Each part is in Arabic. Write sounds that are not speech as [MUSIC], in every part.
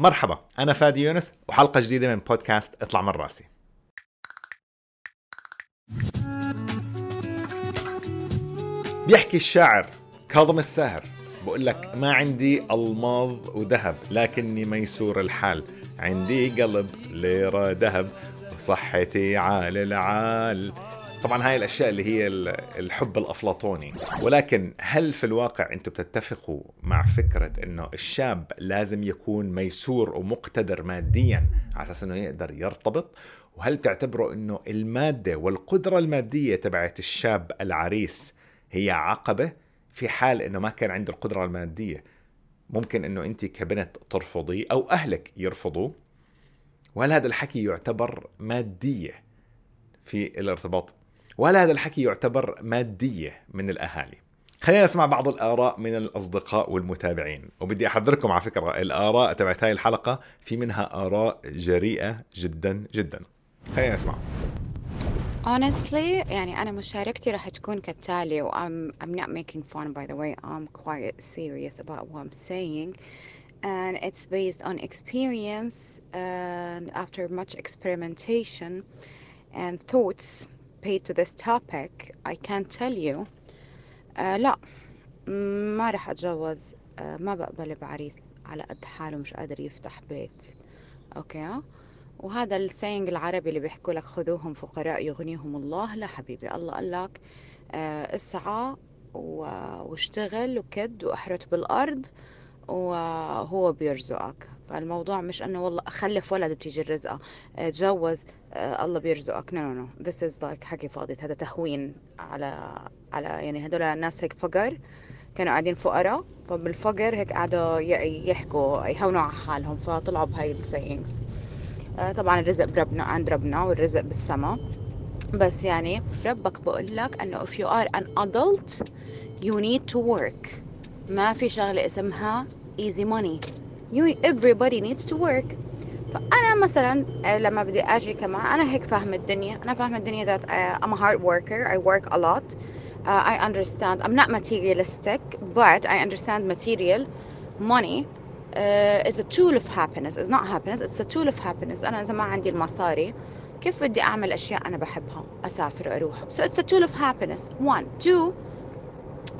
مرحبا أنا فادي يونس وحلقة جديدة من بودكاست اطلع من راسي. بيحكي الشاعر كاظم الساهر بقول لك ما عندي ألماظ وذهب لكني ميسور الحال. عندي قلب ليرة ذهب وصحتي عال العال. طبعا هاي الأشياء اللي هي الحب الأفلاطوني. ولكن هل في الواقع أنتم بتتفقوا مع فكرة إنه الشاب لازم يكون ميسور ومقتدر ماديا على أساس إنه يقدر يرتبط؟ وهل تعتبروا إنه المادة والقدرة المادية تبعت الشاب العريس هي عقبة في حال إنه ما كان عنده القدرة المادية؟ ممكن إنه أنت كبنت ترفضي أو أهلك يرفضوا وهل هذا الحكي يعتبر مادية في الارتباط؟ وهل هذا الحكي يعتبر مادية من الأهالي. خلينا نسمع بعض الآراء من الأصدقاء والمتابعين. وبدي احذركم على فكرة الآراء تبعت هاي الحلقة في منها آراء جريئة جدا جدا. خلينا نسمع. Honestly يعني أنا مشاركتي راح تكون كالتالي و I'm, I'm not making fun by the way. I'm quite serious about what I'm saying. And it's based on experience and after much experimentation and thoughts paid to this topic I can tell you uh, لا ما راح أتجوز uh, ما بقبل بعريس على قد حاله مش قادر يفتح بيت. okay. وهذا ال saying العربي اللي بيحكوا لك خذوهم فقراء يغنيهم الله. لا حبيبي الله قال لك آه، اسعى واشتغل وكد واحرث بالأرض. وهو بيرزقك. فالموضوع مش إنه والله أخلف ولد بتيجي الرزقة أتجوز آه، الله بيرزقك. no no this is like حكي فاضي. هذا تهوين على على يعني هدول الناس هيك فقر كانوا قاعدين فقراء. فبالفقر هيك قعدوا يحكوا يهونوا على حالهم. فطلعوا بهاي السينجز آه، طبعا الرزق بربنا عند ربنا والرزق بالسما بس يعني ربك بقول لك إنه if you are an adult you need to work. ما في شغلة اسمها easy money you everybody needs to work فأنا مثلا آه، لما بدي أجي كمان أنا هيك فاهمة الدنيا أنا فاهمة الدنيا that uh, I'm a hard worker I work a lot uh, I understand I'm not materialistic but I understand material money uh, is a tool of happiness is not happiness it's a tool of happiness أنا إذا ما عندي المصاري كيف بدي أعمل أشياء أنا بحبها أسافر وأروح so it's a tool of happiness one two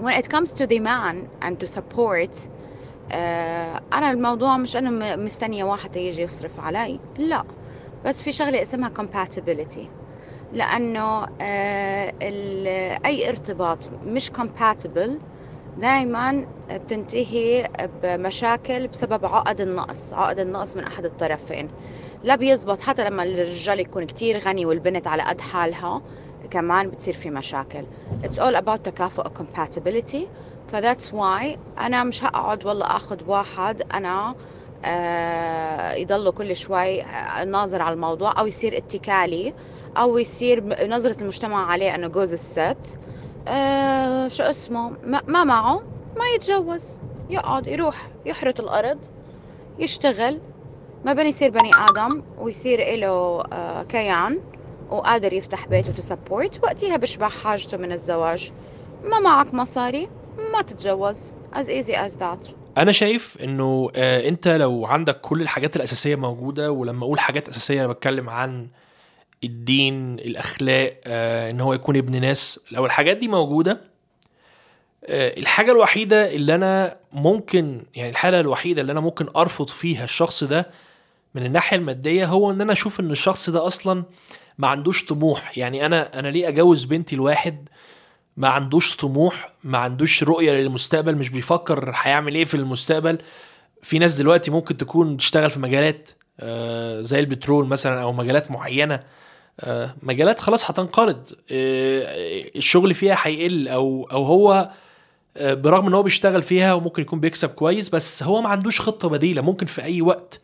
when it comes to the man and to support uh, أنا الموضوع مش أنه مستنية واحد يجي يصرف علي لا. بس في شغلة اسمها compatibility. لأنه uh, أي ارتباط مش compatible دائما بتنتهي بمشاكل بسبب عقد النقص عقد النقص من أحد الطرفين. لا بيزبط حتى لما الرجال يكون كتير غني والبنت على قد حالها كمان بتصير في مشاكل. It's all about تكافؤ compatibility. فذاتس واي أنا مش هقعد والله أخذ واحد أنا آه يضلوا كل شوي ناظر على الموضوع أو يصير اتكالي أو يصير نظرة المجتمع عليه أنه جوز الست آه شو اسمه؟ ما, معه ما يتجوز يقعد يروح يحرث الأرض يشتغل. ما بني يصير بني آدم ويصير له آه كيان. وقادر يفتح بيته تسبورت وقتها بشبع حاجته من الزواج. ما معك مصاري ما تتجوز. As easy as that. أنا شايف إنه آه أنت لو عندك كل الحاجات الأساسية موجودة ولما أقول حاجات أساسية أنا بتكلم عن الدين الأخلاق آه إن هو يكون ابن ناس. لو الحاجات دي موجودة آه الحاجة الوحيدة اللي أنا ممكن يعني الحالة الوحيدة اللي أنا ممكن أرفض فيها الشخص ده من الناحية المادية هو إن أنا أشوف إن الشخص ده أصلا ما عندوش طموح. يعني أنا أنا ليه أجوز بنتي لواحد ما عندوش طموح ما عندوش رؤية للمستقبل مش بيفكر هيعمل إيه في المستقبل. في ناس دلوقتي ممكن تكون بتشتغل في مجالات آه زي البترول مثلا أو مجالات معينة. آه، مجالات خلاص هتنقرض. آه، الشغل فيها هيقل أو أو هو برغم إن هو بيشتغل فيها وممكن يكون بيكسب كويس بس هو ما عندوش خطة بديلة. ممكن في أي وقت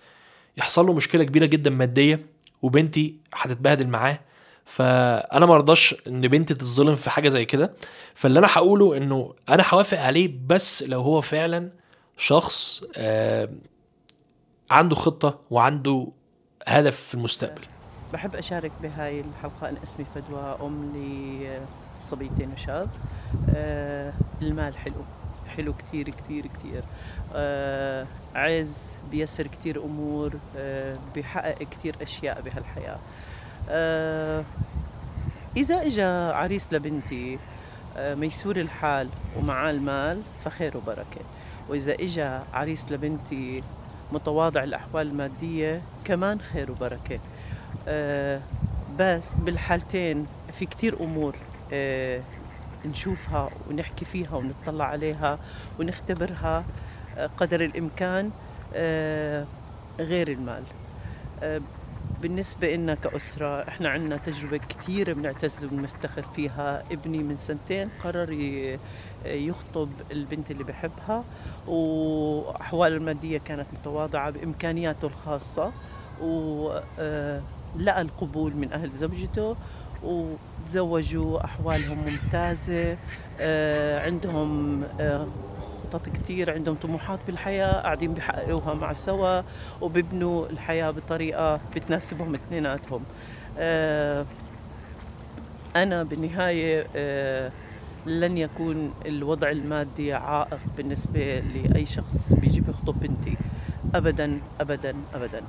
يحصل له مشكلة كبيرة جدا مادية. وبنتي هتتبهدل معاه. فأنا ما ارضاش إن بنتي تتظلم في حاجة زي كده. فاللي أنا هقوله إنه أنا هوافق عليه بس لو هو فعلا شخص عنده خطة وعنده هدف في المستقبل. بحب أشارك بهاي الحلقة أنا اسمي فدوى أم لصبيتين وشاب آه المال حلو. حلو كتير كتير كتير. آه عز بيسر كتير أمور آه بيحقق كتير أشياء بهالحياة. آه إذا إجا عريس لبنتي آه ميسور الحال ومعاه المال فخير وبركة. وإذا إجا عريس لبنتي متواضع الأحوال المادية كمان خير وبركة. آه بس بالحالتين في كتير أمور آه نشوفها ونحكي فيها ونطلع عليها ونختبرها آه، قدر الإمكان آه، غير المال. آه، بالنسبة إلنا كأسرة إحنا عنا تجربة كتير بنعتز وبنفتخر فيها. ابني من سنتين قرر يخطب البنت اللي بحبها وأحواله المادية كانت متواضعة بإمكانياته الخاصة ولقى القبول من أهل زوجته وتزوجوا أحوالهم ممتازة آه، عندهم آه، خطط كتير عندهم طموحات بالحياة قاعدين بيحققوها مع سوا وبيبنوا الحياة بطريقة بتناسبهم اثنيناتهم. آه، أنا بالنهاية لن يكون الوضع المادي عائق بالنسبة لأي شخص بيجي بيخطب بنتي. أبدا أبدا أبدا.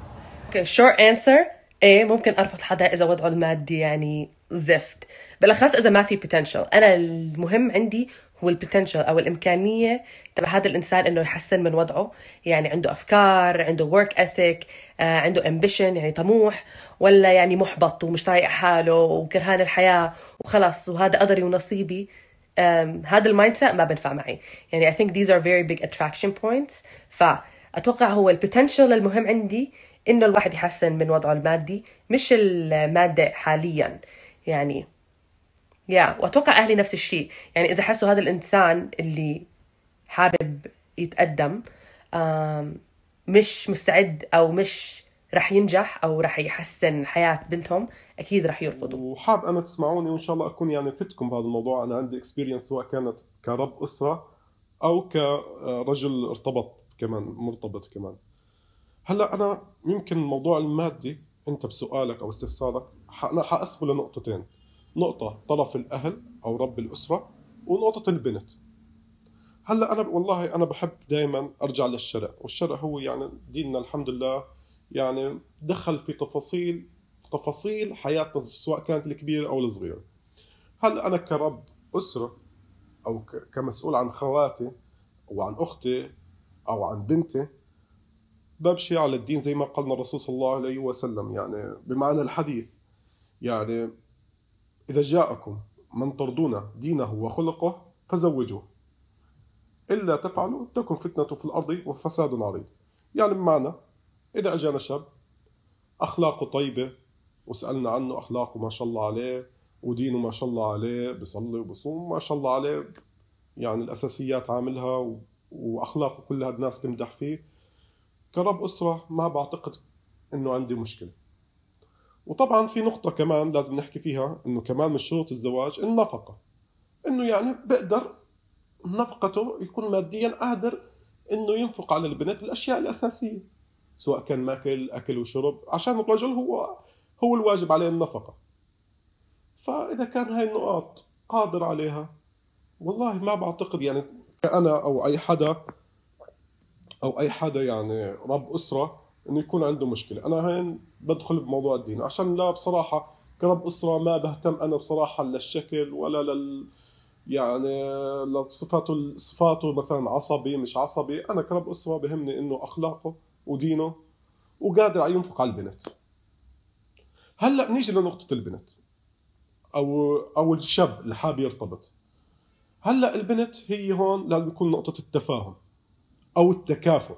okay short answer إيه ممكن أرفض حدا إذا وضعه المادي يعني زفت. بالأخص إذا ما في potential. أنا المهم عندي هو ال potential أو الإمكانية تبع هذا الإنسان إنه يحسن من وضعه. يعني عنده أفكار عنده work ethic آه عنده ambition يعني طموح ولا يعني محبط ومش طايق حاله وكرهان الحياة وخلص وهذا قدري ونصيبي. هذا ال mindset ما بنفع معي. يعني I think these are very big attraction points. فأتوقع هو ال potential المهم عندي إنه الواحد يحسن من وضعه المادي مش المادة حاليا يعني. yeah وأتوقع أهلي نفس الشيء. يعني إذا حسوا هذا الإنسان اللي حابب يتقدم مش مستعد أو مش رح ينجح أو رح يحسن حياة بنتهم أكيد رح يرفضوا. وحاب أنا تسمعوني وإن شاء الله أكون يعني فتكم بهذا الموضوع. أنا عندي اكسبيرينس سواء كانت كرب أسرة أو كرجل ارتبط كمان مرتبط كمان. هلا أنا يمكن الموضوع المادي أنت بسؤالك أو استفسارك أنا حقسمه لنقطتين. نقطة طرف الأهل أو رب الأسرة ونقطة البنت. هلا أنا والله أنا بحب دائما أرجع للشرع والشرع هو يعني ديننا الحمد لله يعني دخل في تفاصيل تفاصيل حياتنا سواء كانت الكبيرة أو الصغيرة. هل أنا كرب أسرة أو كمسؤول عن خواتي أو عن أختي أو عن بنتي بمشي على الدين زي ما قالنا الرسول صلى الله عليه وسلم يعني بمعنى الحديث يعني إذا جاءكم من ترضون دينه وخلقه فزوجوه إلا تفعلوا تكن فتنة في الأرض وفساد عريض يعني بمعنى إذا أجانا شاب أخلاقه طيبة وسألنا عنه أخلاقه ما شاء الله عليه ودينه ما شاء الله عليه بيصلي وبصوم ما شاء الله عليه يعني الأساسيات عاملها. وأخلاقه كلها الناس تمدح فيه كرب أسرة ما بعتقد إنه عندي مشكلة. وطبعا في نقطة كمان لازم نحكي فيها إنه كمان من شروط الزواج النفقة. إنه يعني بقدر نفقته يكون ماديا قادر إنه ينفق على البنت الأشياء الأساسية سواء كان ماكل أكل وشرب عشان الرجل هو هو الواجب عليه النفقة. فإذا كان هاي النقاط قادر عليها والله ما بعتقد يعني أنا أو أي حدا أو أي حدا يعني رب أسرة إنه يكون عنده مشكلة. أنا هين بدخل بموضوع الدين. عشان لا بصراحة كرب أسرة ما بهتم أنا بصراحة للشكل ولا لل يعني لصفاته صفاته مثلا عصبي مش عصبي. أنا كرب أسرة بهمني إنه أخلاقه ودينه وقادر ينفق على البنت. هلأ نيجي لنقطة البنت. أو أو الشاب اللي حابب يرتبط. هلأ البنت هي هون لازم يكون نقطة التفاهم. أو التكافؤ.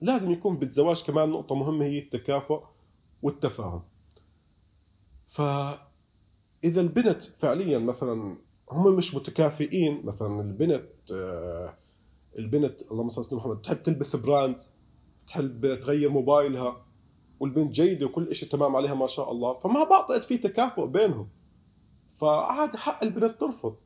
لازم يكون بالزواج كمان نقطة مهمة هي التكافؤ والتفاهم. فإذا البنت فعليا مثلا هم مش متكافئين مثلا البنت آه، البنت اللهم صل على محمد تحب تلبس براند تحب تغير موبايلها والبنت جيدة وكل شيء تمام عليها ما شاء الله فما بعتقد في تكافؤ بينهم. فعادي حق البنت ترفض.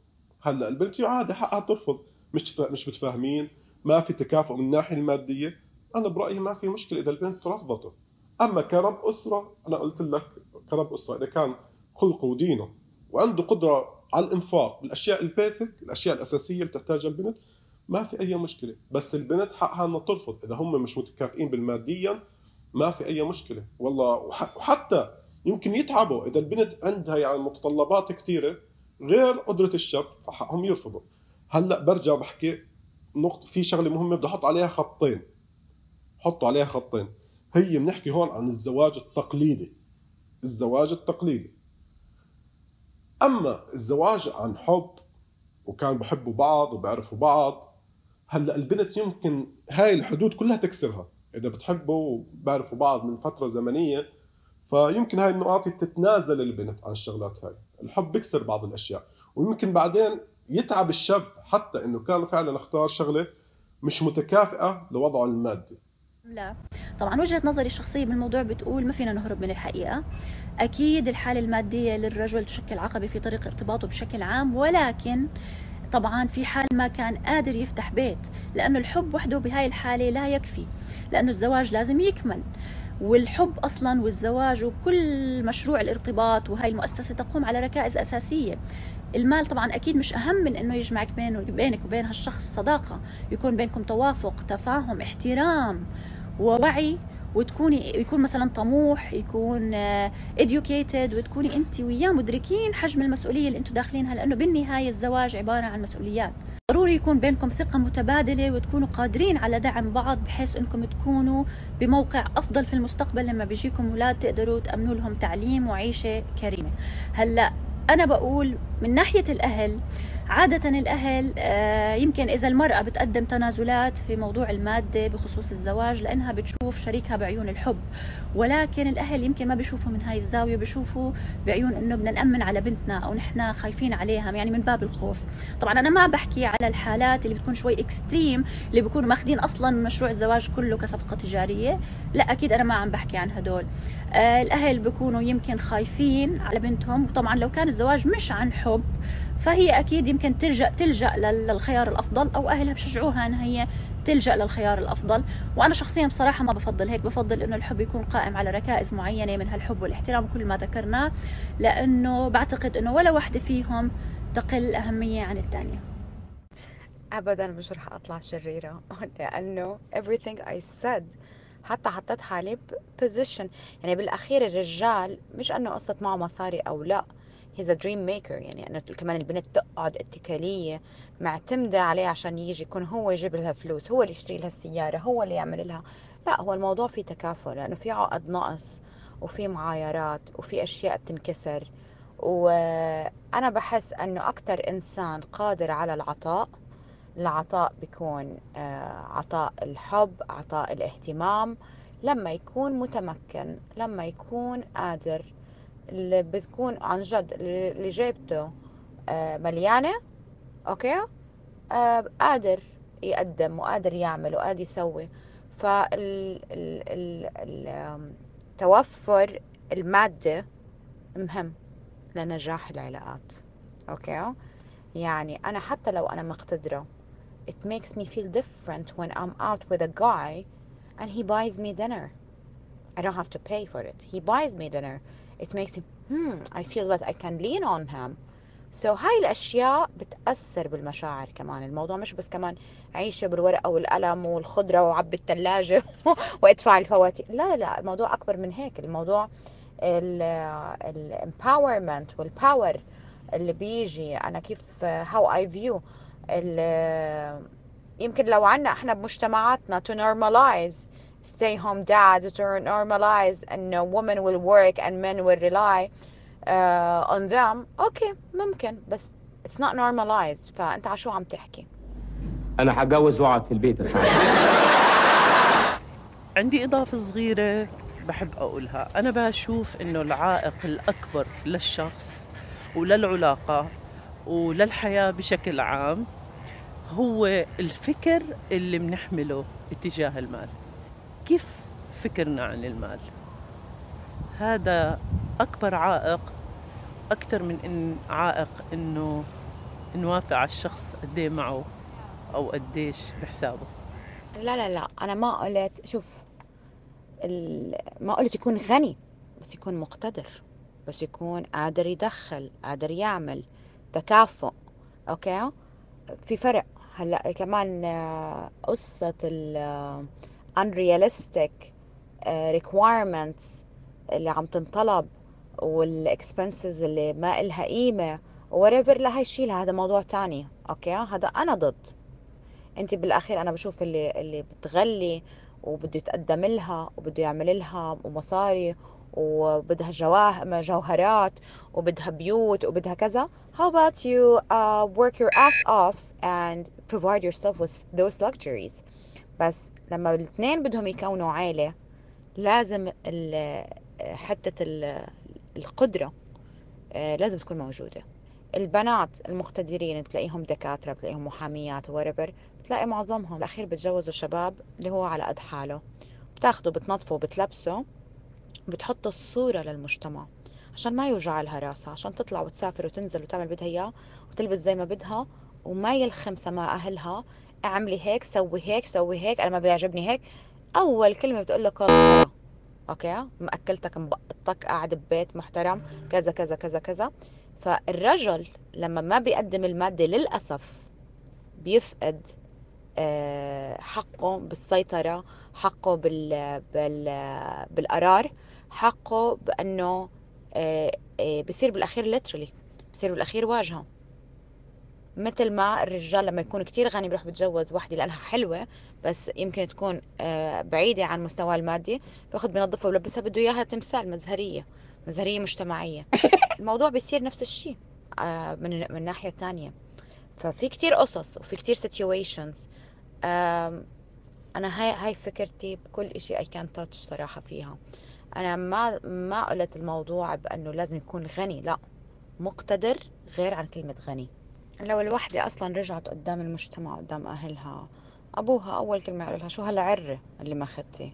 هلأ البنت عادي حقها ترفض. مش مش متفاهمين. ما في تكافؤ من الناحية المادية. أنا برأيي ما في مشكلة إذا البنت رفضته أما كرب أسرة أنا قلت لك كرب أسرة إذا كان خلقه ودينه وعنده قدرة على الإنفاق بالأشياء البيسك الأشياء الأساسية اللي تحتاجها البنت ما في أي مشكلة. بس البنت حقها إنها ترفض. إذا هم مش متكافئين بالماديا ما في أي مشكلة. والله وحتى يمكن يتعبوا إذا البنت عندها يعني متطلبات كثيره غير قدرة الشاب فحقهم يرفضوا. هلأ برجع بحكي نقطة في شغلة مهمة بدي أحط عليها خطين. حطوا عليها خطين. هي بنحكي هون عن الزواج التقليدي. الزواج التقليدي. أما الزواج عن حب وكان بحبوا بعض وبيعرفوا بعض هلأ البنت يمكن هاي الحدود كلها تكسرها. إذا بتحبوا وبعرفوا بعض من فترة زمنية فيمكن هاي النقاط تتنازل البنت عن الشغلات هاي. الحب بيكسر بعض الأشياء. ويمكن بعدين يتعب الشاب حتى إنه كان فعلا اختار شغلة مش متكافئة لوضعه المادي. لا. طبعا وجهة نظري الشخصية بالموضوع بتقول ما فينا نهرب من الحقيقة. أكيد الحالة المادية للرجل تشكل عقبة في طريق ارتباطه بشكل عام ولكن طبعا في حال ما كان قادر يفتح بيت لأنه الحب وحده بهاي الحالة لا يكفي لأنه الزواج لازم يكمل. والحب أصلا والزواج وكل مشروع الارتباط وهي المؤسسة تقوم على ركائز أساسية. المال طبعا أكيد مش أهم من إنه يجمعك بين بينك وبين هالشخص صداقة. يكون بينكم توافق تفاهم احترام ووعي وتكوني يكون مثلا طموح يكون educated وتكوني أنت وياه مدركين حجم المسؤولية اللي أنتم داخلينها لأنه بالنهاية الزواج عبارة عن مسؤوليات. ضروري يكون بينكم ثقة متبادلة وتكونوا قادرين على دعم بعض بحيث أنكم تكونوا بموقع أفضل في المستقبل لما بيجيكم أولاد تقدروا تأمنوا لهم تعليم وعيشة كريمة. هلأ أنا بقول من ناحية الأهل عادة الأهل آه، يمكن إذا المرأة بتقدم تنازلات في موضوع المادة بخصوص الزواج لأنها بتشوف شريكها بعيون الحب ولكن الأهل يمكن ما بيشوفوا من هاي الزاوية بيشوفوا بعيون إنه بدنا نأمن على بنتنا أو نحن خايفين عليها يعني من باب الخوف. طبعا أنا ما بحكي على الحالات اللي بتكون شوي اكستريم اللي بيكونوا ماخذين أصلا مشروع الزواج كله كصفقة تجارية. لا أكيد أنا ما عم بحكي عن هدول. آه الأهل بيكونوا يمكن خايفين على بنتهم وطبعا لو كان الزواج مش عن حب فهي أكيد يمكن تلجا تلجأ للخيار الأفضل أو أهلها بشجعوها ان هي تلجأ للخيار الأفضل. وأنا شخصيا بصراحة ما بفضل هيك بفضل إنه الحب يكون قائم على ركائز معينة من هالحب والاحترام وكل ما ذكرناه لأنه بعتقد إنه ولا وحدة فيهم تقل أهمية عن الثانية ابدا مش رح أطلع شريرة لأنه everything I said حتى حطيت حالي position يعني بالأخير الرجال مش أنه قصة معه مصاري أو لا. he's dream maker يعني انه كمان البنت تقعد اتكالية معتمدة عليه عشان يجي يكون هو يجيب لها فلوس هو اللي يشتري لها السيارة هو اللي يعمل لها. لا هو الموضوع في تكافؤ لأنه في عقد نقص وفي معايرات وفي أشياء بتنكسر. وأنا بحس إنه أكثر إنسان قادر على العطاء العطاء بيكون آه، عطاء الحب عطاء الاهتمام لما يكون متمكن لما يكون قادر اللي بتكون عن جد اللي جايبته آه، مليانة أوكي؟ آه، قادر يقدم وقادر يعمل وقادر يسوي. فالتوفر المادة مهم لنجاح العلاقات أوكي؟ يعني أنا حتى لو أنا مقتدرة it makes me feel different when I'm out with a guy and he buys me dinner. I don't have to pay for it. He buys me dinner. It makes him hmm I feel that I can lean on him. So, هاي الأشياء بتأثر بالمشاعر كمان. الموضوع مش بس كمان عيشة بالورقة والقلم والخضرة وعبي الثلاجه [LAUGHS] وإدفع الفواتير. لا لا لا الموضوع أكبر من هيك. الموضوع ال empowerment وال power اللي بيجي. أنا كيف how I view يمكن لو عنا إحنا بمجتمعاتنا to normalize stay home dad to normalize and women will work and men will rely uh, on them okay ممكن. بس it's not normalized. فأنت على شو عم تحكي؟ أنا حتجوز وأقعد في البيت يا عندي إضافة صغيرة بحب أقولها. أنا بشوف إنه العائق الأكبر للشخص وللعلاقة وللحياة بشكل عام هو الفكر اللي بنحمله اتجاه المال. كيف فكرنا عن المال؟ هذا أكبر عائق أكثر من إن عائق إنه نوافق على الشخص قد إيه معه أو قديش بحسابه. لا لا لا أنا ما قلت شوف ما قلت يكون غني بس يكون مقتدر بس يكون قادر يدخل قادر يعمل تكافؤ أوكي؟ في فرق. هلأ كمان قصة unrealistic آه، requirements اللي عم تنطلب وال expenses اللي ما إلها قيمة whatever لا هي شيلها هذا موضوع تاني okay هذا أنا ضد. أنت بالأخير أنا بشوف اللي اللي بتغلي وبده يتقدم لها وبده يعمل لها ومصاري وبدها جواه جوهرات وبدها بيوت وبدها كذا. How about you uh, work your ass off and provide yourself with those luxuries بس لما الاثنين بدهم يكونوا عائلة لازم حتة ال- القدرة آه، لازم تكون موجودة. البنات المقتدرين بتلاقيهم دكاترة بتلاقيهم محاميات whatever بتلاقي معظمهم الأخير بتجوزوا شباب اللي هو على قد حاله. بتاخده بتنظفه بتلبسه بتحط الصورة للمجتمع عشان ما يوجع لها راسها عشان تطلع وتسافر وتنزل وتعمل بدها إياه وتلبس زي ما بدها وما يلخم سماء أهلها اعملي هيك سوي هيك سوي هيك أنا ما بيعجبني هيك. أول كلمة بتقول لك خرا أوكي مأكلتك مبقطك قاعد ببيت محترم كذا كذا كذا كذا. فالرجل لما ما بيقدم المادة للأسف بيفقد آه، حقه بالسيطرة حقه بال... بال... بالقرار حقه بأنه آه، آه، بصير بالأخير literally بصير بالأخير واجهة. مثل ما الرجال لما يكون كتير غني بيروح بيتجوز وحدة لأنها حلوة بس يمكن تكون آه، بعيدة عن مستواه المادي بياخد بنظفها وبلبسها بده إياها تمثال مزهرية مزهرية مجتمعية. [LAUGHS] الموضوع بيصير نفس الشيء آه، من من ناحية تانية ففي كتير قصص وفي كتير situations أنا هاي هاي فكرتي بكل إشي I can touch صراحة فيها. أنا ما ما قلت الموضوع بأنه لازم يكون غني لا. مقتدر غير عن كلمة غني. لو الوحدة أصلا رجعت قدام المجتمع قدام أهلها أبوها أول كلمة يقول لها شو هالعرة اللي ماخدتي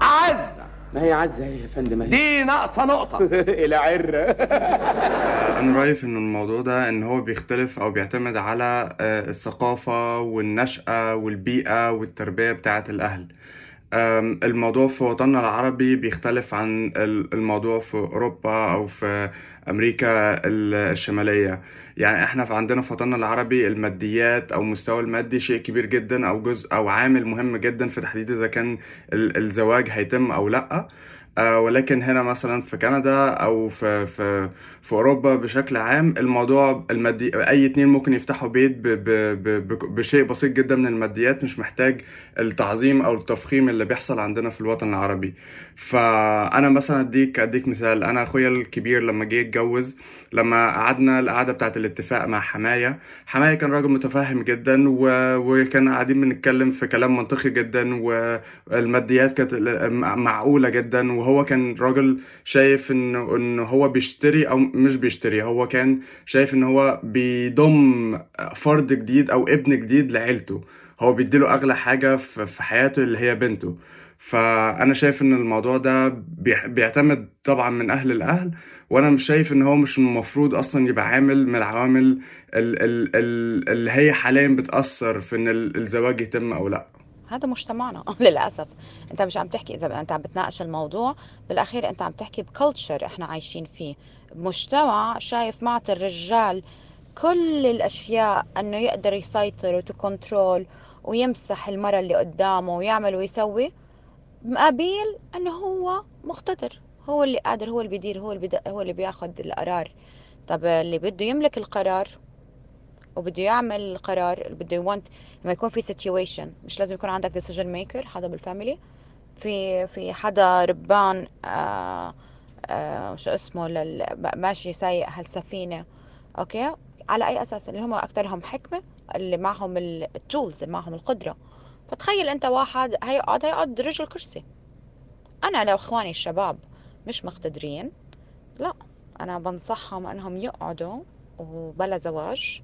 عزة ما هي عزة هي يا فندم. دي ناقصة نقطة. [LAUGHS] إلى عرة. [LAUGHS] أنا رأيي في إن الموضوع ده إن هو بيختلف أو بيعتمد على آه، الثقافة والنشأة والبيئة والتربية بتاعة الأهل. الموضوع في وطننا العربي بيختلف عن ال- الموضوع في أوروبا أو في أمريكا ال- الشمالية. يعني إحنا في عندنا في وطننا العربي الماديات أو مستوى المادي شيء كبير جدا أو جزء أو عامل مهم جدا في تحديد إذا كان ال- الزواج هيتم أو لأ. آه، ولكن هنا مثلا في كندا أو في في في أوروبا بشكل عام الموضوع المادي أي اتنين ممكن يفتحوا بيت بشيء بسيط جدا من الماديات مش محتاج التعظيم أو التفخيم اللي بيحصل عندنا في الوطن العربي. فأنا مثلا اديك أديك مثال. أنا أخويا الكبير لما جه يتجوز لما قعدنا القعدة بتاعه الاتفاق مع حماية حماية كان راجل متفاهم جدا و... وكان قاعدين بنتكلم في كلام منطقي جدا والماديات كانت معقولة جدا. وهو كان راجل شايف ان إن هو بيشتري أو مش بيشتري. هو كان شايف إن هو بيضم فرد جديد أو ابن جديد لعيلته. هو بيديله أغلى حاجة في حياته اللي هي بنته. فأنا شايف إن الموضوع ده بيعتمد طبعا من أهل الأهل وأنا مش شايف إن هو مش المفروض أصلا يبقى عامل من العوامل ال- ال- ال- اللي هي حاليا بتأثر في إن ال- الزواج يتم أو لأ. هذا مجتمعنا [LAUGHS] للأسف. أنت مش عم تحكي إذا أنت عم بتناقش الموضوع بالأخير أنت عم تحكي ب culture إحنا عايشين فيه. بمجتمع شايف معطي الرجال كل الأشياء أنه يقدر يسيطر وت control ويمسح المرة اللي قدامه ويعمل ويسوي. مقابل أنه هو مقتدر. هو اللي قادر هو اللي بيدير هو اللي. هو اللي بياخد القرار. طب اللي بده يملك القرار وبده يعمل القرار اللي بده يونت لما يكون في situation مش لازم يكون عندك decision maker حدا بالفاميلي. في في حدا ربان آه آه شو اسمه لل... ماشي سايق هالسفينة okay؟ على أي أساس؟ اللي هم اكثرهم حكمة. اللي معهم ال tools اللي معهم القدرة. فتخيل أنت واحد هيقعد هيقعد رجل كرسي. أنا لو إخواني الشباب مش مقتدرين لا أنا بنصحهم إنهم يقعدوا وبلا زواج.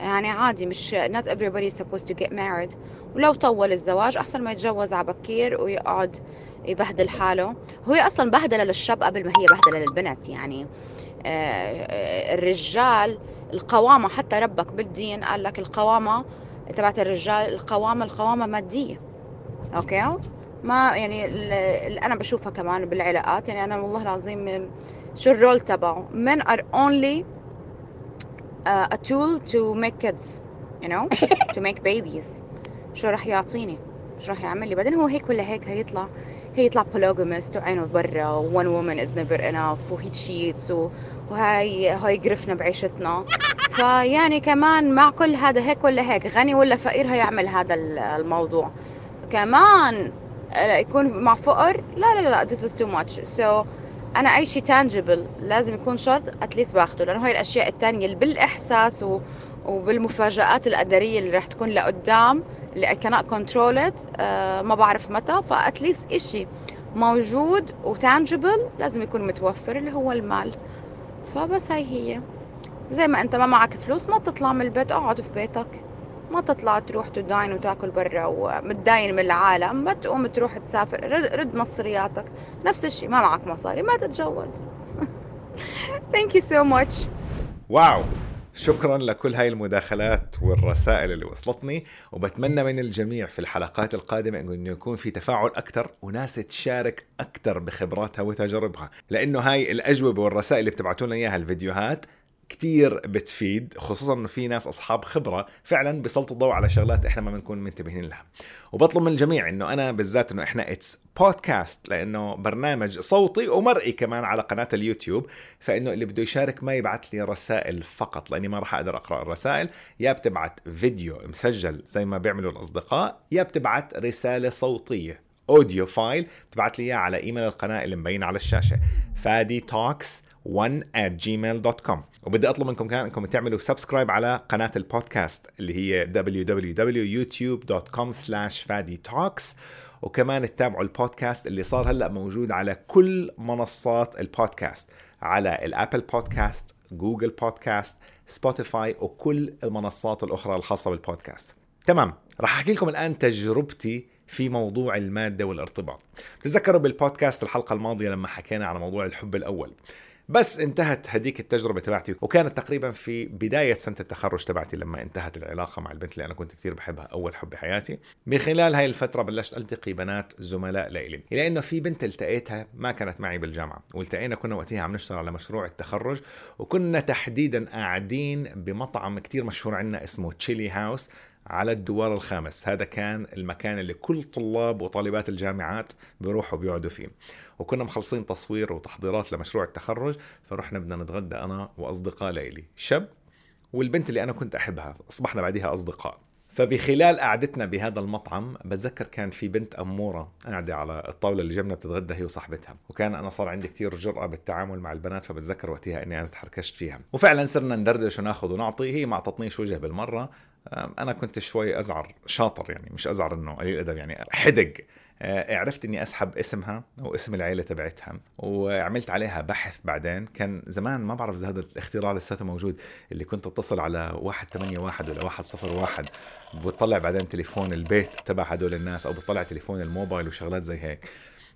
يعني عادي مش not everybody is supposed to get married. ولو طول الزواج أحسن ما يتجوز على بكير ويقعد يبهدل حاله. هو أصلا بهدلة للشاب قبل ما هي بهدلة للبنت يعني الرجال القوامة حتى ربك بالدين قال لك القوامة تبعت الرجال القوامة القوامة مادية. أوكي؟ ما يعني ال- اللي أنا بشوفها كمان بالعلاقات. يعني أنا والله العظيم شو ال role تبعه؟ Men are only uh, a tool to make kids you know [LAUGHS] to make babies. شو راح يعطيني؟ شو راح يعمل لي. بعدين هو هيك ولا هيك هيطلع هيطلع polygamist وعينه برا one woman is never enough و he cheats وهاي هاي قرفنا بعيشتنا. [LAUGHS] فيعني كمان مع كل هذا هيك ولا هيك غني ولا فقير هيعمل هذا الموضوع. كمان يكون مع فقر لا لا لا this is too much. So أنا أي شيء تانجبل لازم يكون شرط اتليست باخده لأنه هاي الأشياء التانية اللي بالإحساس و... وبالمفاجآت القدرية اللي راح تكون لقدام اللي control it uh, ما بعرف متى فاتليست إشي موجود وتانجبل لازم يكون متوفر اللي هو المال. فبس هاي هي. زي ما أنت ما معك فلوس ما تطلع من البيت اقعد في بيتك. ما تطلع تروح تداين وتاكل برا ومتداين من العالم ما تقوم تروح تسافر. رد مصرياتك. نفس الشيء ما معك مصاري ما تتجوز. [LAUGHS] Thank you so much. واو. شكرا لكل هاي المداخلات والرسائل اللي وصلتني وبتمنى من الجميع في الحلقات القادمة إنه يكون في تفاعل أكثر وناس تشارك أكثر بخبراتها وتجاربها لأنه هاي الأجوبة والرسائل اللي بتبعتوا لنا إياها الفيديوهات كتير بتفيد خصوصا إنه في ناس أصحاب خبرة فعلا بيسلطوا الضوء على شغلات إحنا ما بنكون منتبهين لها. وبطلب من الجميع إنه أنا بالذات إنه إحنا it's podcast لأنه برنامج صوتي ومرئي كمان على قناة اليوتيوب فإنه اللي بده يشارك ما يبعث لي رسائل فقط لأني ما راح أقدر أقرأ الرسائل. يا بتبعت فيديو مسجل زي ما بيعملوا الأصدقاء يا بتبعت رسالة صوتية. audio file بتبعت لي إياه على إيميل القناة اللي مبين على الشاشة. فادي talks 1 at gmail.com وبدي أطلب منكم كمان إنكم تعملوا subscribe على قناة البودكاست اللي هي www.youtube.com slash talks وكمان تتابعوا البودكاست اللي صار هلأ موجود على كل منصات البودكاست على ال Apple Podcast Google Podcast Spotify وكل المنصات الأخرى الخاصة بالبودكاست. تمام راح أحكي لكم الآن تجربتي في موضوع المادة والارتباط. تذكروا بالبودكاست الحلقة الماضية لما حكينا على موضوع الحب الأول. بس انتهت هديك التجربة تبعتي وكانت تقريبا في بداية سنة التخرج تبعتي لما انتهت العلاقة مع البنت اللي أنا كنت كثير بحبها أول حب بحياتي. من خلال هاي الفترة بلشت ألتقي بنات زملاء لإلي. لأنه في بنت التقيتها ما كانت معي بالجامعة والتقينا كنا وقتها عم نشتغل على مشروع التخرج وكنا تحديدا قاعدين بمطعم كثير مشهور عندنا اسمه تشيلي هاوس على الدوار الخامس. هذا كان المكان اللي كل طلاب وطالبات الجامعات بيروحوا بيقعدوا فيه. وكنا مخلصين تصوير وتحضيرات لمشروع التخرج فرحنا بدنا نتغدى أنا وأصدقاء ليلي شاب والبنت اللي أنا كنت أحبها. أصبحنا بعدها أصدقاء. فبخلال قعدتنا بهذا المطعم بتذكر كان في بنت أمورة قاعدة على الطاولة اللي جنبنا بتتغدى هي وصاحبتها. وكان أنا صار عندي كتير جرأة بالتعامل مع البنات فبتذكر وقتها أني أنا تحركشت فيها. وفعلا صرنا ندردش وناخذ ونعطي هي ما أعطتنيش وجه بالمرة. أنا كنت شوي أزعر شاطر يعني مش أزعر إنه قليل أدب يعني حدق. آه، عرفت إني أسحب اسمها واسم العيلة تبعتها وعملت عليها بحث بعدين. كان زمان ما بعرف إذا هذا الاختراع لساته موجود اللي كنت أتصل على 181 ولا 101 بتطلع بعدين تليفون البيت تبع هدول الناس أو بتطلع تليفون الموبايل وشغلات زي هيك.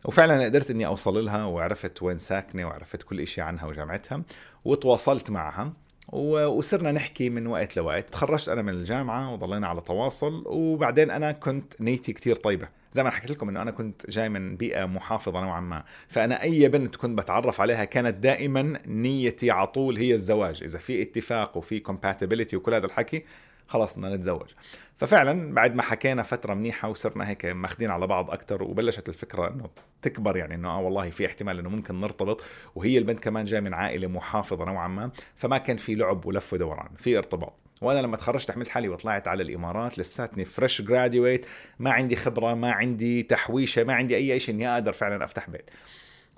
وفعلا قدرت إني أوصل لها وعرفت وين ساكنة وعرفت كل شيء عنها وجامعتها وتواصلت معها. وصرنا نحكي من وقت لوقت. تخرجت أنا من الجامعة وضلينا على تواصل وبعدين أنا كنت نيتي كتير طيبة. زي ما حكيت لكم إنه أنا كنت جاي من بيئة محافظة نوعا ما. فأنا أي بنت كنت بتعرف عليها كانت دائما نيتي على طول هي الزواج. إذا في اتفاق وفي compatibility وكل هذا الحكي خلص بدنا نتزوج. ففعلا بعد ما حكينا فترة منيحة وصرنا هيك ماخذين على بعض أكثر وبلشت الفكرة إنه تكبر يعني إنه آه والله في احتمال إنه ممكن نرتبط وهي البنت كمان جاية من عائلة محافظة نوعا ما فما كان في لعب ولف ودوران في ارتباط. وأنا لما تخرجت حملت حالي وطلعت على الإمارات لساتني fresh graduate ما عندي خبرة ما عندي تحويشة ما عندي أي شيء إني أقدر فعلا أفتح بيت.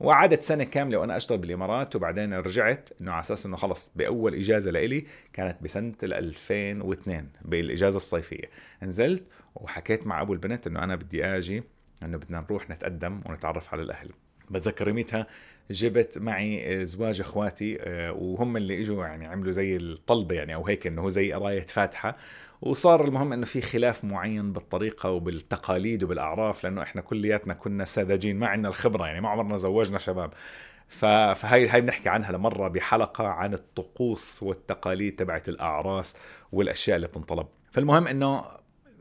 وقعدت سنة كاملة وأنا أشتغل بالإمارات وبعدين رجعت إنه على أساس إنه خلص بأول إجازة لإلي كانت بسنة 2002 بالإجازة الصيفية. نزلت وحكيت مع أبو البنت إنه أنا بدي آجي إنه بدنا نروح نتقدم ونتعرف على الأهل. بتذكر يوميتها جبت معي زواج إخواتي آه، وهم اللي إجوا يعني عملوا زي الطلبة يعني أو هيك إنه زي قراية فاتحة. وصار المهم إنه في خلاف معين بالطريقة وبالتقاليد وبالأعراف لأنه إحنا كلياتنا كنا ساذجين ما عندنا الخبرة يعني ما عمرنا زوجنا شباب. فهي هاي بنحكي عنها لمرة بحلقة عن الطقوس والتقاليد تبعت الأعراس والأشياء اللي بتنطلب. فالمهم إنه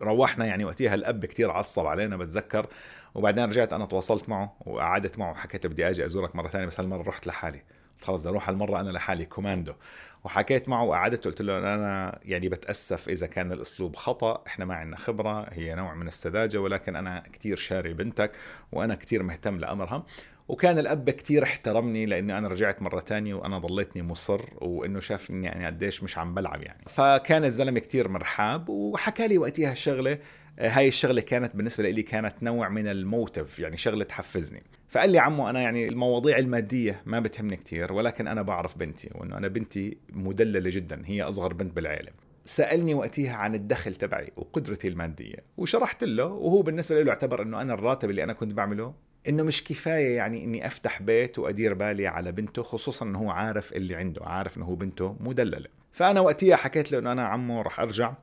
روحنا يعني وقتها الأب كتير عصب علينا بتذكر. وبعدين رجعت أنا تواصلت معه وقعدت معه وحكيت بدي أجي أزورك مرة ثانية بس هالمرة رحت لحالي. خلص بدي أروح هالمرة أنا لحالي كوماندو. وحكيت معه وقعدت قلت له أنا يعني بتأسف إذا كان الأسلوب خطأ إحنا ما عندنا خبرة هي نوع من السذاجة ولكن أنا كثير شاري بنتك وأنا كثير مهتم لأمرها. وكان الأب كتير احترمني لأني أنا رجعت مرة تانية وأنا ضليتني مصر وإنه شاف اني يعني قديش مش عم بلعب يعني. فكان الزلمة كتير مرحاب وحكى لي وقتها الشغله هاي الشغلة كانت بالنسبة لي كانت نوع من الموتيف يعني شغلة تحفزني. فقال لي عمو أنا يعني المواضيع المادية ما بتهمني كتير ولكن أنا بعرف بنتي وأنه أنا بنتي مدللة جدا هي أصغر بنت بالعيلة سألني وقتها عن الدخل تبعي وقدرتي المادية وشرحت له وهو بالنسبة له اعتبر إنه أنا الراتب اللي أنا كنت بعمله إنه مش كفاية يعني إني أفتح بيت وأدير بالي على بنته خصوصا إنه هو عارف اللي عنده عارف إنه هو بنته مدللة. فأنا وقتها حكيت له إنه أنا عمو رح أرجع.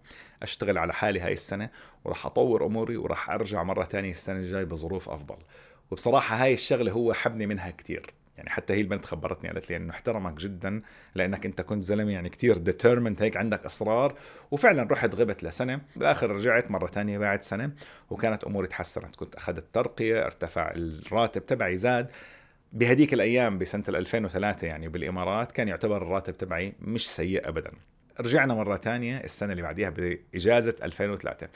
أشتغل على حالي هاي السنة وراح أطور أموري وراح أرجع مرة ثانية السنة الجاي بظروف أفضل. وبصراحة هاي الشغلة هي حبتني منها كثير يعني حتى هي البنت خبرتني قالت لي إنه احترمك جدا لأنك أنت كنت زلمة يعني كثير determined هيك عندك إصرار. وفعلا رحت غبت لسنة. بالآخر رجعت مرة ثانية بعد سنة وكانت أموري تحسنت. كنت أخذت ترقية ارتفع الراتب تبعي زاد. بهديك الأيام بسنة 2003 يعني بالإمارات كان يعتبر الراتب تبعي مش سيء ابدا. رجعنا مرة ثانية السنة اللي بعديها بإجازة 2003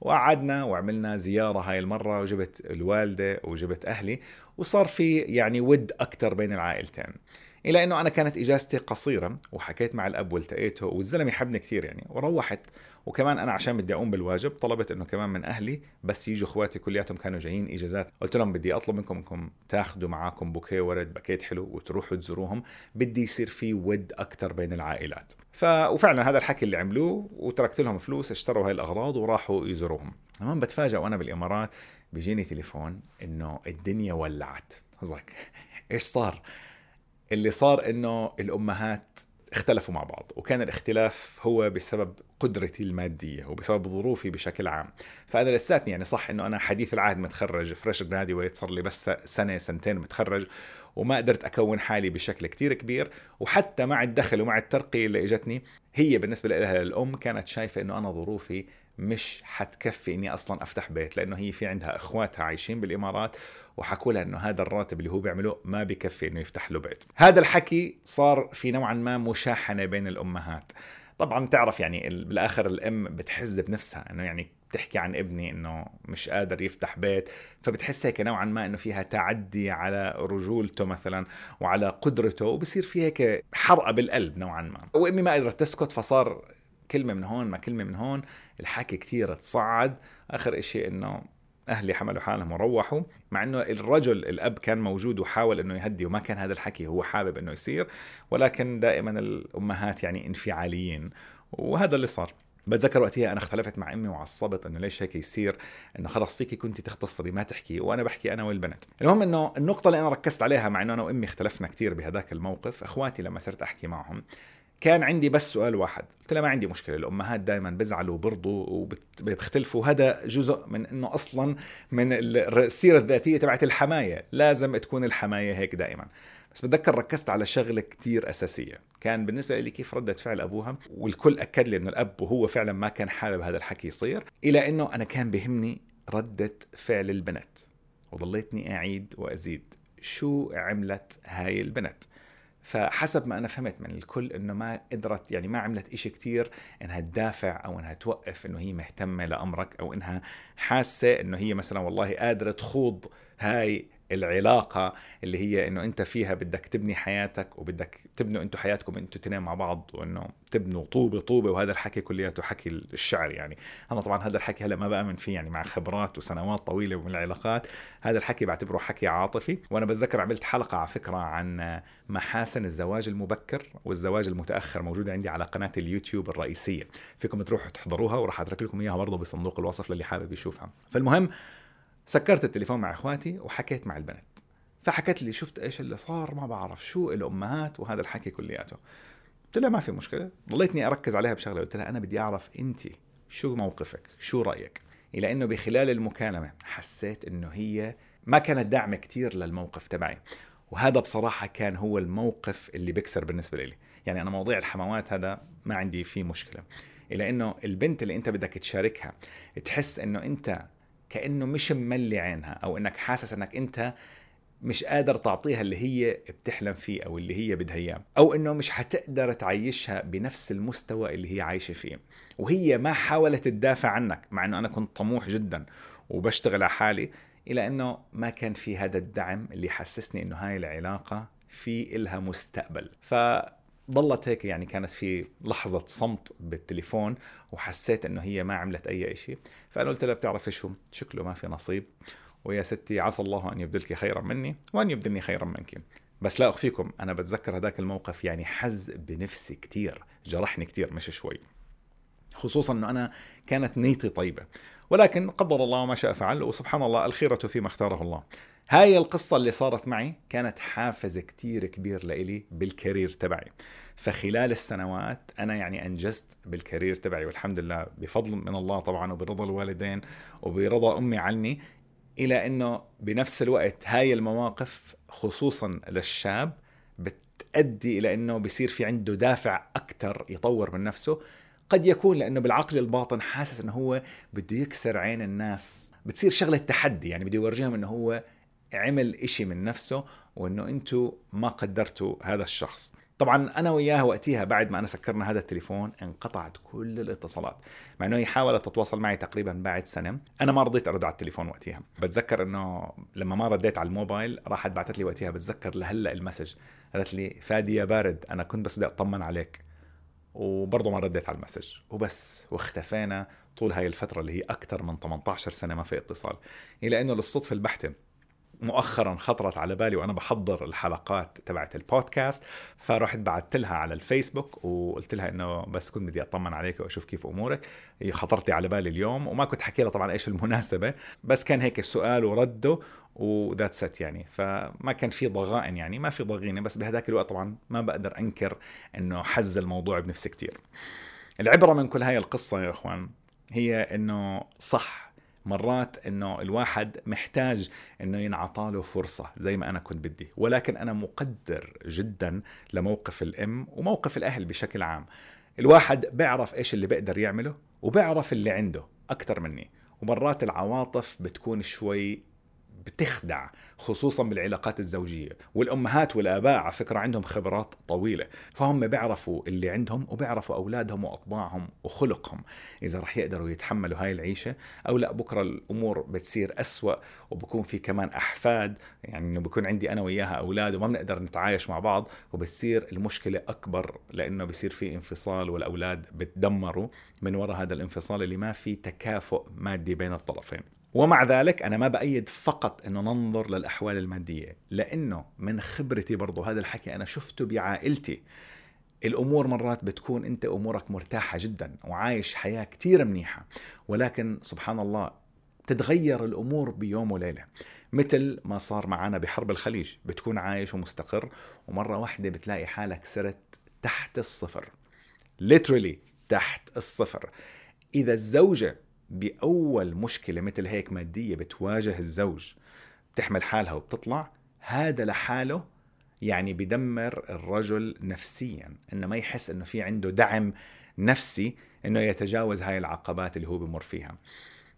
وقعدنا وعملنا زيارة هاي المرة وجبت الوالدة وجبت أهلي وصار في يعني ود أكثر بين العائلتين. إلى إنه أنا كانت إجازتي قصيرة وحكيت مع الأب والتقيته والزلمة يحبني كثير يعني وروحت. وكمان أنا عشان بدي أقوم بالواجب طلبت إنه كمان من أهلي بس يجوا إخواتي كلياتهم كانوا جايين إجازات. قلت لهم بدي أطلب منكم إنكم تاخذوا معاكم بوكيه ورد باكيت حلو وتروحوا تزوروهم. بدي يصير في ود أكثر بين العائلات. ف وفعلا هذا الحكي اللي عملوه وتركت لهم فلوس اشتروا هاي الأغراض وراحوا يزوروهم. المهم بتفاجئ وأنا بالإمارات بيجيني تليفون إنه الدنيا ولعت. إيش صار؟ اللي صار إنه الأمهات اختلفوا مع بعض وكان الاختلاف هو بسبب قدرتي المادية وبسبب ظروفي بشكل عام. فأنا لساتني يعني صح أنه أنا حديث العهد متخرج fresh graduate صار لي بس سنة سنتين متخرج وما قدرت أكون حالي بشكل كتير كبير وحتى مع الدخل ومع الترقية اللي إجتني هي بالنسبة لها للأم كانت شايفة أنه أنا ظروفي مش حتكفي إني أصلا أفتح بيت لأنه هي في عندها إخواتها عايشين بالإمارات وحكوا لها إنه هذا الراتب اللي هو بيعمله ما بكفي إنه يفتح له بيت. هذا الحكي صار في نوعا ما مشاحنة بين الأمهات. طبعا تعرف يعني بالآخر الأم بتحز بنفسها إنه يعني بتحكي عن ابني إنه مش قادر يفتح بيت فبتحس هيك نوعا ما إنه فيها تعدي على رجولته مثلا وعلى قدرته وبصير في هيك حرقة بالقلب نوعا ما. وأمي ما قدرت تسكت فصار كلمة من هون ما كلمة من هون. الحكي كثير تصعد. آخر إشي إنه أهلي حملوا حالهم وروحوا مع إنه الرجل الأب كان موجود وحاول إنه يهدي وما كان هذا الحكي هو حابب إنه يصير ولكن دائما الأمهات يعني انفعاليين وهذا اللي صار. بتذكر وقتها أنا اختلفت مع أمي وعصبت إنه ليش هيك يصير؟ إنه خلص فيكي كنت تختصري ما تحكي وأنا بحكي أنا والبنت. المهم إنه النقطة اللي أنا ركزت عليها مع إنه أنا وأمي اختلفنا كثير بهذاك الموقف إخواتي لما صرت أحكي معهم كان عندي بس سؤال واحد. قلت لها ما عندي مشكلة الأمهات دائما بزعلوا وبرضوا وبيختلفوا هذا جزء من إنه أصلا من السيرة الذاتية تبعت الحماية. لازم تكون الحماية هيك دائما بس بتذكر ركزت على شغلة كتير أساسية. كان بالنسبة لي كيف ردة فعل أبوها؟ والكل أكد لي إنه الأب وهو فعلا ما كان حابب هذا الحكي يصير إلى إنه أنا كان بهمني ردة فعل البنت. وضليتني أعيد وأزيد. شو عملت هاي البنت؟ فحسب ما أنا فهمت من الكل إنه ما قدرت يعني ما عملت إشي كتير إنها تدافع أو إنها توقف إنه هي مهتمة لأمرك أو إنها حاسة إنه هي مثلا والله قادرة تخوض هاي العلاقة اللي هي إنه أنت فيها بدك تبني حياتك وبدك تبنوا أنتم حياتكم أنتم تنين مع بعض وإنه تبنوا طوبة طوبة وهذا الحكي كلياته حكي الشعر يعني. أنا طبعا هذا الحكي هلأ ما بآمن فيه يعني مع خبرات وسنوات طويلة من العلاقات. هذا الحكي بعتبره حكي عاطفي. وأنا بتذكر عملت حلقة على فكرة عن محاسن الزواج المبكر والزواج المتأخر موجودة عندي على قناة اليوتيوب الرئيسية. فيكم تروحوا تحضروها وراح أترك لكم إياها برضه بصندوق الوصف للي حابب يشوفها. فالمهم سكرت التليفون مع إخواتي وحكيت مع البنت. فحكت لي شفت إيش اللي صار ما بعرف شو الأمهات وهذا الحكي كلياته. قلت لها ما في مشكلة. ضليتني أركز عليها بشغلة. قلت لها أنا بدي أعرف أنت شو موقفك؟ شو رأيك؟ إلى إنه بخلال المكالمة حسيت إنه هي ما كانت داعمة كثير للموقف تبعي. وهذا بصراحة كان هو الموقف اللي بكسر بالنسبة لي. يعني أنا مواضيع الحموات هذا ما عندي فيه مشكلة. إلى أنه البنت اللي أنت بدك تشاركها تحس أنه أنت كأنه مش مملي عينها أو إنك حاسس إنك أنت مش قادر تعطيها اللي هي بتحلم فيه أو اللي هي بدها إياه أو إنه مش حتقدر تعيشها بنفس المستوى اللي هي عايشة فيه. وهي ما حاولت تدافع عنك مع إنه أنا كنت طموح جدا وبشتغل على حالي إلى إنه ما كان في هذا الدعم اللي حسسني إنه هاي العلاقة في إلها مستقبل. ف ضلت هيك يعني كانت في لحظة صمت بالتليفون وحسيت إنه هي ما عملت أي شيء فأنا قلت لها بتعرفي شو شكله ما في نصيب. ويا ستي عسى الله أن يبدلك خيرا مني وأن يبدلني خيرا منك. بس لا أخفيكم أنا بتذكر هذاك الموقف يعني حز بنفسي كتير جرحني كتير مش شوي. خصوصا إنه أنا كانت نيتي طيبة ولكن قدر الله ما شاء فعل وسبحان الله الخيرة فيما اختاره الله. هاي القصة اللي صارت معي كانت حافز كتير كبير لإلي بالكارير تبعي. فخلال السنوات أنا يعني أنجزت بالكارير تبعي والحمد لله بفضل من الله طبعا وبرضا الوالدين وبرضا أمي عني إلى أنه بنفس الوقت هاي المواقف خصوصا للشاب بتأدي إلى أنه بصير في عنده دافع أكثر يطور من نفسه. قد يكون لأنه بالعقل الباطن حاسس أنه هو بده يكسر عين الناس بتصير شغلة تحدي يعني بده يورجيهم أنه هو عمل إشي من نفسه وأنه أنتم ما قدرتوا هذا الشخص. طبعا أنا وياها وقتها بعد ما أنا سكرنا هذا التليفون انقطعت كل الاتصالات. مع إنه هي حاولت تتواصل معي تقريبا بعد سنة. أنا ما رضيت أرد على التليفون وقتها بتذكر إنه لما ما رديت على الموبايل راحت بعثت لي وقتها بتذكر لهلأ ال message. قالت لي فادي يا بارد أنا كنت بس بدي أطمن عليك. وبرضه ما رديت على ال message. وبس واختفينا طول هاي الفترة اللي هي أكثر من 18 سنة ما في اتصال. إلى أنه للصدفة البحتة مؤخرا خطرت على بالي وأنا بحضر الحلقات تبعت البودكاست فرحت بعثت لها على الفيسبوك وقلت لها إنه بس كنت بدي أطمن عليك وأشوف كيف أمورك. هي خطرتي على بالي اليوم وما كنت حكي لها طبعا إيش المناسبة بس كان هيك السؤال ورده وذات ست يعني. فما كان في ضغائن يعني ما في ضغينة بس بهذاك الوقت طبعا ما بقدر أنكر إنه حز الموضوع بنفسي كتير. العبرة من كل هاي القصة يا إخوان هي إنه صح مرات إنه الواحد محتاج إنه ينعطى له فرصة زي ما أنا كنت بدي. ولكن أنا مقدر جدا لموقف الأم وموقف الأهل بشكل عام. الواحد بيعرف إيش اللي بيقدر يعمله وبيعرف اللي عنده أكثر مني. ومرات العواطف بتكون شوي بتخدع خصوصا بالعلاقات الزوجية. والأمهات والآباء على فكرة عندهم خبرات طويلة. فهم بيعرفوا اللي عندهم وبيعرفوا أولادهم وأطباعهم وخلقهم. إذا رح يقدروا يتحملوا هاي العيشة أو لا بكرة الأمور بتصير أسوأ وبكون في كمان أحفاد. يعني إنه بكون عندي أنا وياها أولاد وما بنقدر نتعايش مع بعض وبتصير المشكلة أكبر لأنه بصير في انفصال والأولاد بتدمروا من وراء هذا الانفصال اللي ما في تكافؤ مادي بين الطرفين. ومع ذلك أنا ما بأيد فقط أنه ننظر للأحوال المادية لأنه من خبرتي برضو هذا الحكي أنا شفته بعائلتي. الأمور مرات بتكون أنت أمورك مرتاحة جدا وعايش حياة كتير منيحة ولكن سبحان الله تتغير الأمور بيوم وليلة. مثل ما صار معنا بحرب الخليج بتكون عايش ومستقر ومرة واحدة بتلاقي حالك صرت تحت الصفر. Literally تحت الصفر. إذا الزوجة بأول مشكلة مثل هيك مادية بتواجه الزوج بتحمل حالها وبتطلع هذا لحاله يعني بدمر الرجل نفسيا إنه ما يحس إنه في عنده دعم نفسي إنه يتجاوز هاي العقبات اللي هو بمر فيها.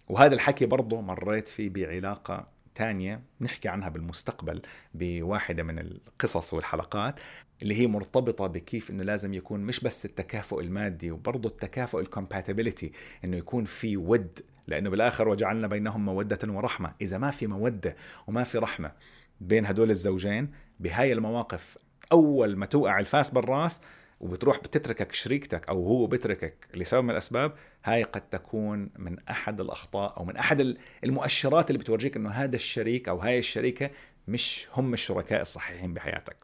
وهذا الحكي برضه مريت فيه بعلاقة تانية نحكي عنها بالمستقبل بواحدة من القصص والحلقات اللي هي مرتبطة بكيف إنه لازم يكون مش بس التكافؤ المادي وبرضه التكافؤ ال compatibility إنه يكون في ود لأنه بالآخر وجعلنا بينهم مودة ورحمة. إذا ما في مودة وما في رحمة بين هدول الزوجين بهاي المواقف أول ما توقع الفاس بالرأس وبتروح بتتركك شريكتك أو هو بتركك لسبب من الأسباب هاي قد تكون من أحد الأخطاء أو من أحد المؤشرات اللي بتورجيك إنه هذا الشريك أو هاي الشريكة مش هم الشركاء الصحيحين بحياتك.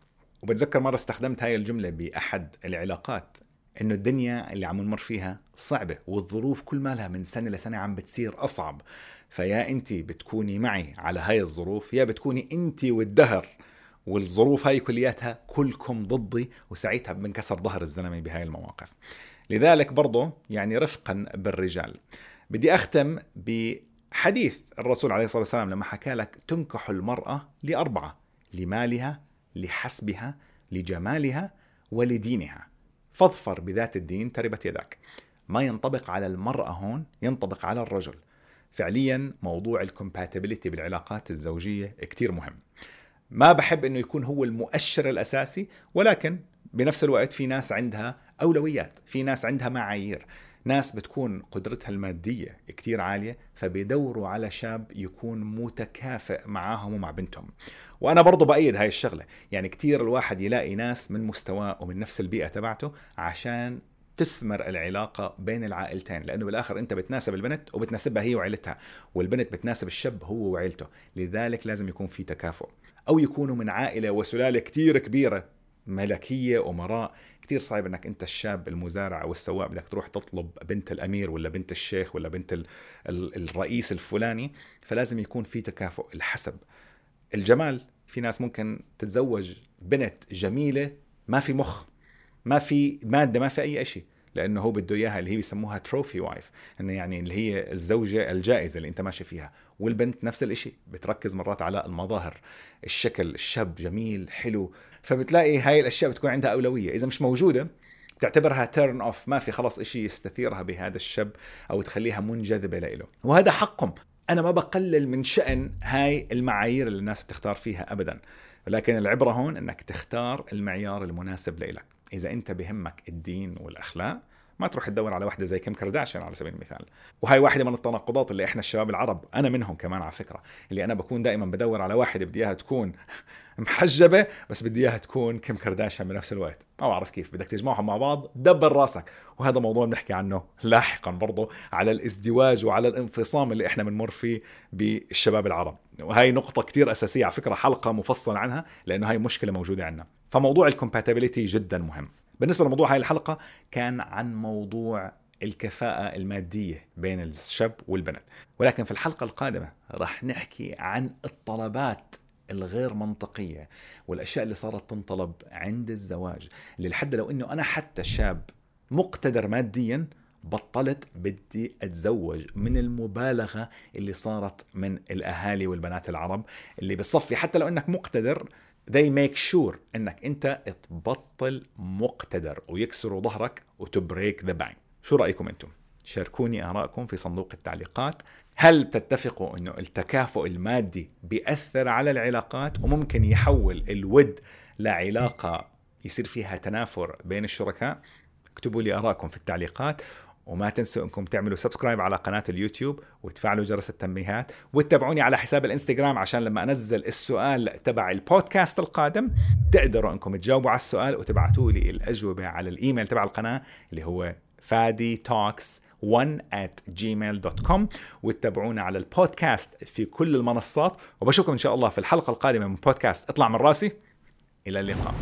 وبتذكر مرة استخدمت هاي الجملة بأحد العلاقات إنه الدنيا اللي عم نمر فيها صعبة والظروف كل مالها من سنة لسنه عم بتصير أصعب. فيا انت بتكوني معي على هاي الظروف يا بتكوني انت والدهر والظروف هاي كلياتها كلكم ضدي وساعتها بنكسر ظهر الزلمة بهاي المواقف. لذلك برضه يعني رفقا بالرجال. بدي أختم بحديث الرسول عليه الصلاة والسلام لما حكى لك تنكح المرأة لأربعة لمالها لحسبها لجمالها ولدينها. فاظفر بذات الدين تربت يداك. ما ينطبق على المرأة هون ينطبق على الرجل. فعليا موضوع الكومباتيبلتي بالعلاقات الزوجية كتير مهم. ما بحب إنه يكون هو المؤشر الأساسي ولكن بنفس الوقت في ناس عندها أولويات في ناس عندها معايير. ناس بتكون قدرتها المادية كتير عالية فبيدوروا على شاب يكون متكافئ معاهم ومع بنتهم. وأنا برضو بأيد هاي الشغلة. يعني كتير الواحد يلاقي ناس من مستواه ومن نفس البيئة تبعته عشان تثمر العلاقة بين العائلتين لأنه بالآخر أنت بتناسب البنت وبتناسبها هي وعيلتها والبنت بتناسب الشاب هو وعيلته. لذلك لازم يكون في تكافؤ. أو يكونوا من عائلة وسلالة كتير كبيرة ملكية أمراء. كتير صعب إنك أنت الشاب المزارع أو السواق بدك تروح تطلب بنت الأمير ولا بنت الشيخ ولا بنت ال ال الرئيس الفلاني. فلازم يكون في تكافؤ الحسب. الجمال في ناس ممكن تتزوج بنت جميلة ما في مخ ما في مادة ما في أي شيء لأنه هو بده إياها اللي هي بيسموها trophy wife انه يعني اللي هي الزوجة الجائزة اللي أنت ماشي فيها. والبنت نفس الشيء بتركز مرات على المظاهر الشكل الشاب جميل حلو. فبتلاقي هاي الأشياء بتكون عندها أولوية. إذا مش موجودة بتعتبرها turn off ما في خلص إشي يستثيرها بهذا الشاب أو تخليها منجذبة له وهذا حقهم. أنا ما بقلل من شأن هاي المعايير اللي الناس بتختار فيها ابدا. ولكن العبرة هون إنك تختار المعيار المناسب لإلك. إذا أنت بهمك الدين والأخلاق ما تروح تدور على واحدة زي كيم كارداشيان على سبيل المثال. وهي واحدة من التناقضات اللي إحنا الشباب العرب أنا منهم كمان على فكرة اللي أنا بكون دائما بدور على واحدة بدي إياها تكون [LAUGHS] محجبة بس بدي إياها تكون كيم كارداشيان بنفس الوقت. ما بعرف كيف بدك تجمعهم مع بعض دبر راسك. وهذا موضوع بنحكي عنه لاحقا برضه على الازدواج وعلى الانفصام اللي إحنا بنمر فيه بالشباب العرب. وهي نقطة كتير أساسية على فكرة حلقة مفصلة عنها لأنه هاي مشكلة موجودة عندنا فموضوع ال compatibility جدا مهم. بالنسبة لموضوع هاي الحلقة كان عن موضوع الكفاءة المادية بين الشاب والبنت. ولكن في الحلقة القادمة راح نحكي عن الطلبات الغير منطقية والأشياء اللي صارت تنطلب عند الزواج اللي لحد لو أنه أنا حتى شاب مقتدر ماديا بطلت بدي أتزوج من المبالغة اللي صارت من الأهالي والبنات العرب اللي بصفي حتى لو إنك مقتدر they make sure إنك أنت تبطل مقتدر ويكسروا ظهرك وتبريك ذا بانك شو رأيكم أنتم؟ شاركوني آرائكم في صندوق التعليقات. هل تتفقوا إنه التكافؤ المادي بيأثر على العلاقات وممكن يحول الود لعلاقة يصير فيها تنافر بين الشركاء؟ اكتبوا لي آرائكم في التعليقات. وما تنسوا إنكم تعملوا subscribe على قناة اليوتيوب وتفعلوا جرس التنبيهات وتتابعوني على حساب الإنستغرام عشان لما أنزل السؤال تبع البودكاست القادم تقدروا إنكم تجاوبوا على السؤال وتبعتوا لي الأجوبة على الإيميل تبع القناة اللي هو فادي توكس 1 at gmail.com وتتابعونا على البودكاست في كل المنصات وبشوفكم إن شاء الله في الحلقة القادمة من بودكاست اطلع من راسي. إلى اللقاء.